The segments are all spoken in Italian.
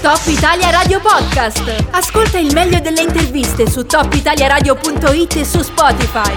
Top Italia Radio Podcast. Ascolta il meglio delle interviste su topitaliaradio.it e su Spotify.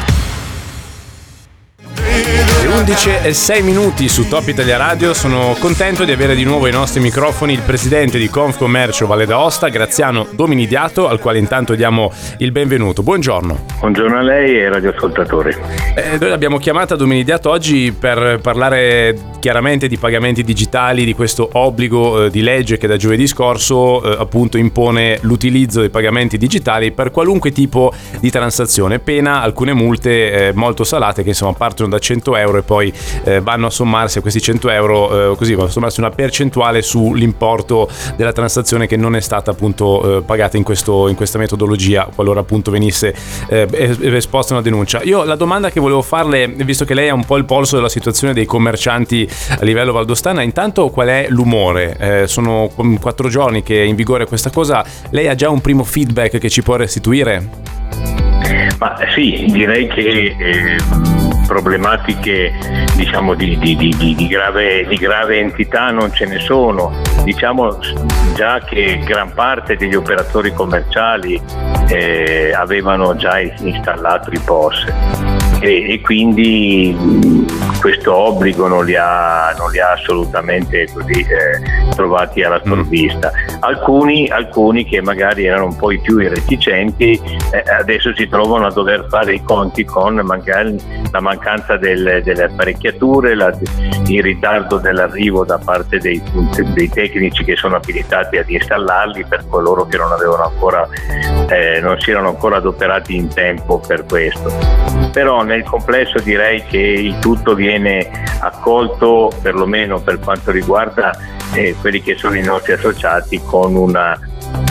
Le 11 e 6 minuti su Top Italia Radio. Sono contento di avere di nuovo ai nostri microfoni il presidente di Confcommercio Valle d'Aosta, Graziano Dominidiato, al quale intanto diamo il benvenuto. Buongiorno. Buongiorno a lei e ai radioascoltatori. Eh, noi l'abbiamo chiamata Dominidiato oggi per parlare chiaramente di pagamenti digitali, di questo obbligo eh, di legge che da giovedì scorso eh, appunto impone l'utilizzo dei pagamenti digitali per qualunque tipo di transazione, pena alcune multe eh, molto salate che insomma partono da 100 euro e poi eh, vanno a sommarsi a questi 100 euro, eh, così vanno a sommarsi una percentuale sull'importo della transazione che non è stata appunto eh, pagata in, questo, in, questa metodologia, qualora appunto venisse esposta una denuncia. Io la domanda che volevo farle, visto che lei ha un po' il polso della situazione dei commercianti a livello valdostana, intanto qual è l'umore? Eh, sono quattro giorni che è in vigore questa cosa, lei ha già un primo feedback che ci può restituire? Ma sì, direi che eh, problematiche diciamo, di, di, di, di, grave, di grave entità non ce ne sono. Diciamo già che gran parte degli operatori commerciali eh, avevano già installato i POS e, e quindi questo obbligo non li ha, non li ha assolutamente così, eh, trovati alla sprovvista. Mm. Alcuni, alcuni, che magari erano un po' i più reticenti eh, adesso si trovano a dover fare i conti con magari la mancanza del, delle apparecchiature, la, il ritardo dell'arrivo da parte dei, dei, tecnici che sono abilitati ad installarli per coloro che non, ancora, eh, non si erano ancora adoperati in tempo per questo. Però nel complesso direi che il tutto viene accolto, perlomeno per quanto riguarda eh, quelli che sono i nostri associati, con una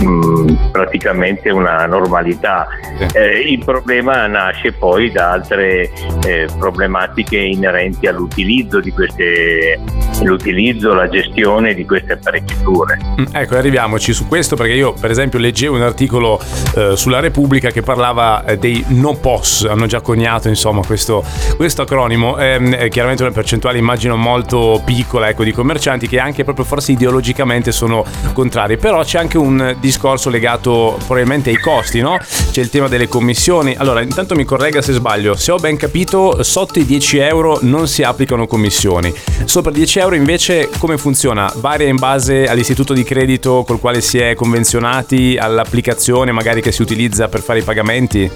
mh, mm, praticamente una normalità. Eh, il problema nasce poi da altre eh, problematiche inerenti all'utilizzo di queste l'utilizzo, la gestione di queste apparecchiature. Mm, ecco, arriviamoci su questo perché io per esempio leggevo un articolo eh, sulla Repubblica che parlava eh, dei no POS, hanno già coniato insomma questo, questo acronimo, ehm, chiaramente una percentuale immagino molto piccola ecco, di commercianti che anche proprio forse ideologicamente sono contrari, però c'è anche un discorso legato probabilmente ai costi, no? C'è il tema delle commissioni. Allora, intanto mi corregga se sbaglio, se ho ben capito, sotto i 10 euro non si applicano commissioni. Sopra 10 euro invece come funziona? Varia in base all'istituto di credito col quale si è convenzionati, all'applicazione magari che si utilizza per fare i pagamenti?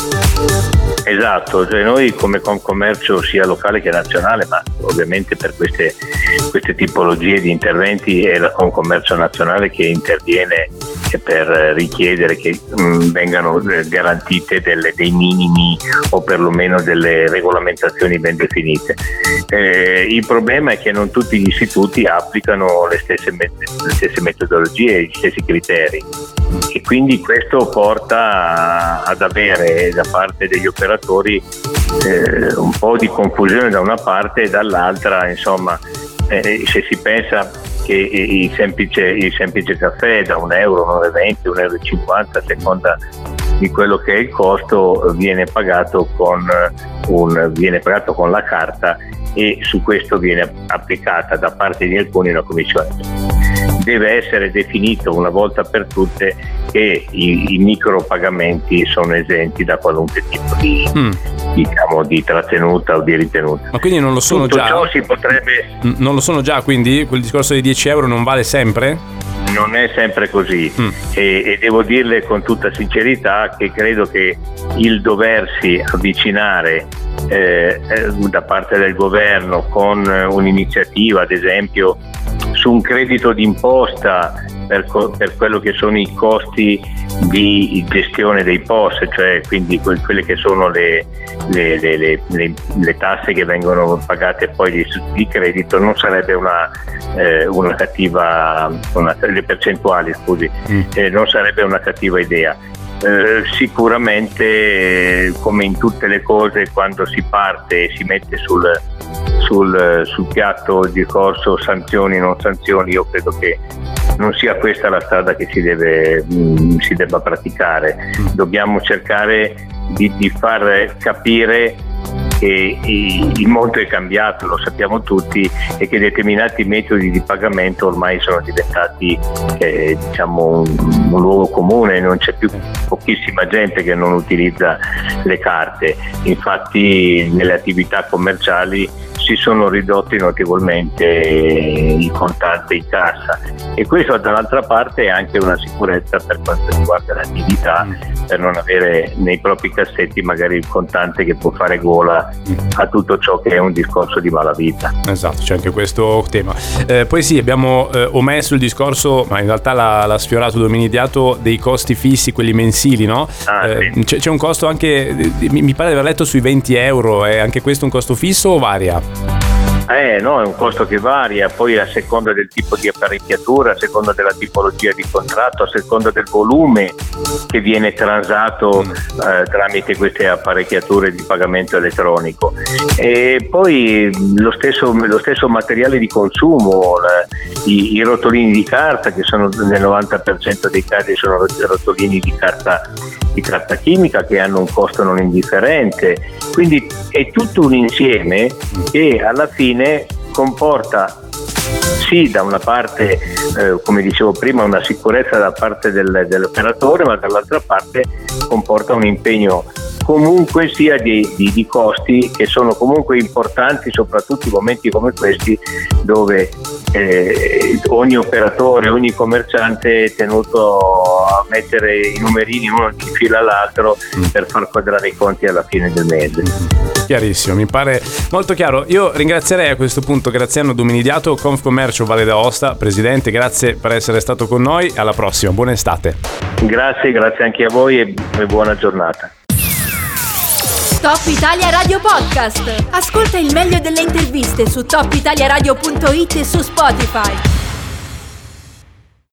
Esatto, cioè noi come commercio sia locale che nazionale, ma ovviamente per queste, queste tipologie di interventi è la Concommercio nazionale che interviene per richiedere che mh, mm, vengano eh, garantite delle, dei minimi o perlomeno delle regolamentazioni ben definite. Eh, il problema è che non tutti gli istituti applicano le stesse, le stesse metodologie, gli stessi criteri e quindi questo porta ad avere da parte degli operatori eh, un po' di confusione da una parte e dall'altra, insomma, eh, se si pensa che il semplice, il semplice caffè da 1 euro, 1,20 euro, 1,50 euro a seconda di quello che è il costo viene pagato con, un, viene pagato con la carta e su questo viene applicata da parte di alcuni una commissione deve essere definito una volta per tutte che i, i micropagamenti sono esenti da qualunque tipo di, mm. Diciamo, di trattenuta o di ritenuta. Ma quindi non lo sono Tutto già? Ciò si potrebbe... Non lo sono già, quindi quel discorso di 10 euro non vale sempre? non è sempre così mm. e, e, devo dirle con tutta sincerità che credo che il doversi avvicinare eh, eh da parte del governo con un'iniziativa, ad esempio su un credito d'imposta per, per, quello che sono i costi di gestione dei POS, cioè quindi quelle che sono le, le, le, le tasse che vengono pagate poi di, di credito, non sarebbe una, eh, una cattiva, una, le percentuali scusi, mm. eh, non sarebbe una cattiva idea. Eh, sicuramente come in tutte le cose quando si parte e si mette sul, sul, sul piatto il discorso sanzioni non sanzioni, io credo che non sia questa la strada che si, deve, mh, mm, si debba praticare. Dobbiamo cercare di, di far capire che il mondo è cambiato, lo sappiamo tutti, e che determinati metodi di pagamento ormai sono diventati eh, diciamo, un, un, luogo comune, non c'è più pochissima gente che non utilizza le carte. Infatti nelle attività commerciali si sono ridotti notevolmente il contante in cassa e questo dall'altra parte è anche una sicurezza per quanto riguarda l'attività mm. per non avere nei propri cassetti magari il contante che può fare gola a tutto ciò che è un discorso di malavita. Esatto, c'è anche questo tema. Eh, poi sì, abbiamo eh, omesso il discorso, ma in realtà l'ha, l'ha sfiorato Dominidiato, dei costi fissi, quelli mensili, no? Ah, eh, sì. c'è, c'è, un costo anche, mi pare di aver letto sui 20 euro, è anche questo un costo fisso o varia? Eh no, è un costo che varia, poi a seconda del tipo di apparecchiatura, a seconda della tipologia di contratto, a seconda del volume che viene transato mm. eh, tramite queste apparecchiature di pagamento elettronico. E poi lo stesso, lo stesso materiale di consumo, la, i, i, rotolini di carta che sono nel 90% dei casi sono rotolini di carta di carta chimica che hanno un costo non indifferente, quindi è tutto un insieme che alla fine comporta sì da una parte eh, come dicevo prima una sicurezza da parte del, dell'operatore ma dall'altra parte comporta un impegno comunque sia di, di, di, costi che sono comunque importanti soprattutto in momenti come questi dove eh, ogni operatore, ogni commerciante è tenuto a mettere i numerini uno in fila all'altro mm. per far quadrare i conti alla fine del mese. Chiarissimo, mi pare molto chiaro. Io ringrazierei a questo punto Graziano Dominidiato, Confcommercio Valle d'Aosta, Presidente, grazie per essere stato con noi, alla prossima, buona estate. Grazie, grazie anche a voi e buona giornata. Top Italia Radio Podcast. Ascolta il meglio delle interviste su topitaliaradio.it e su Spotify.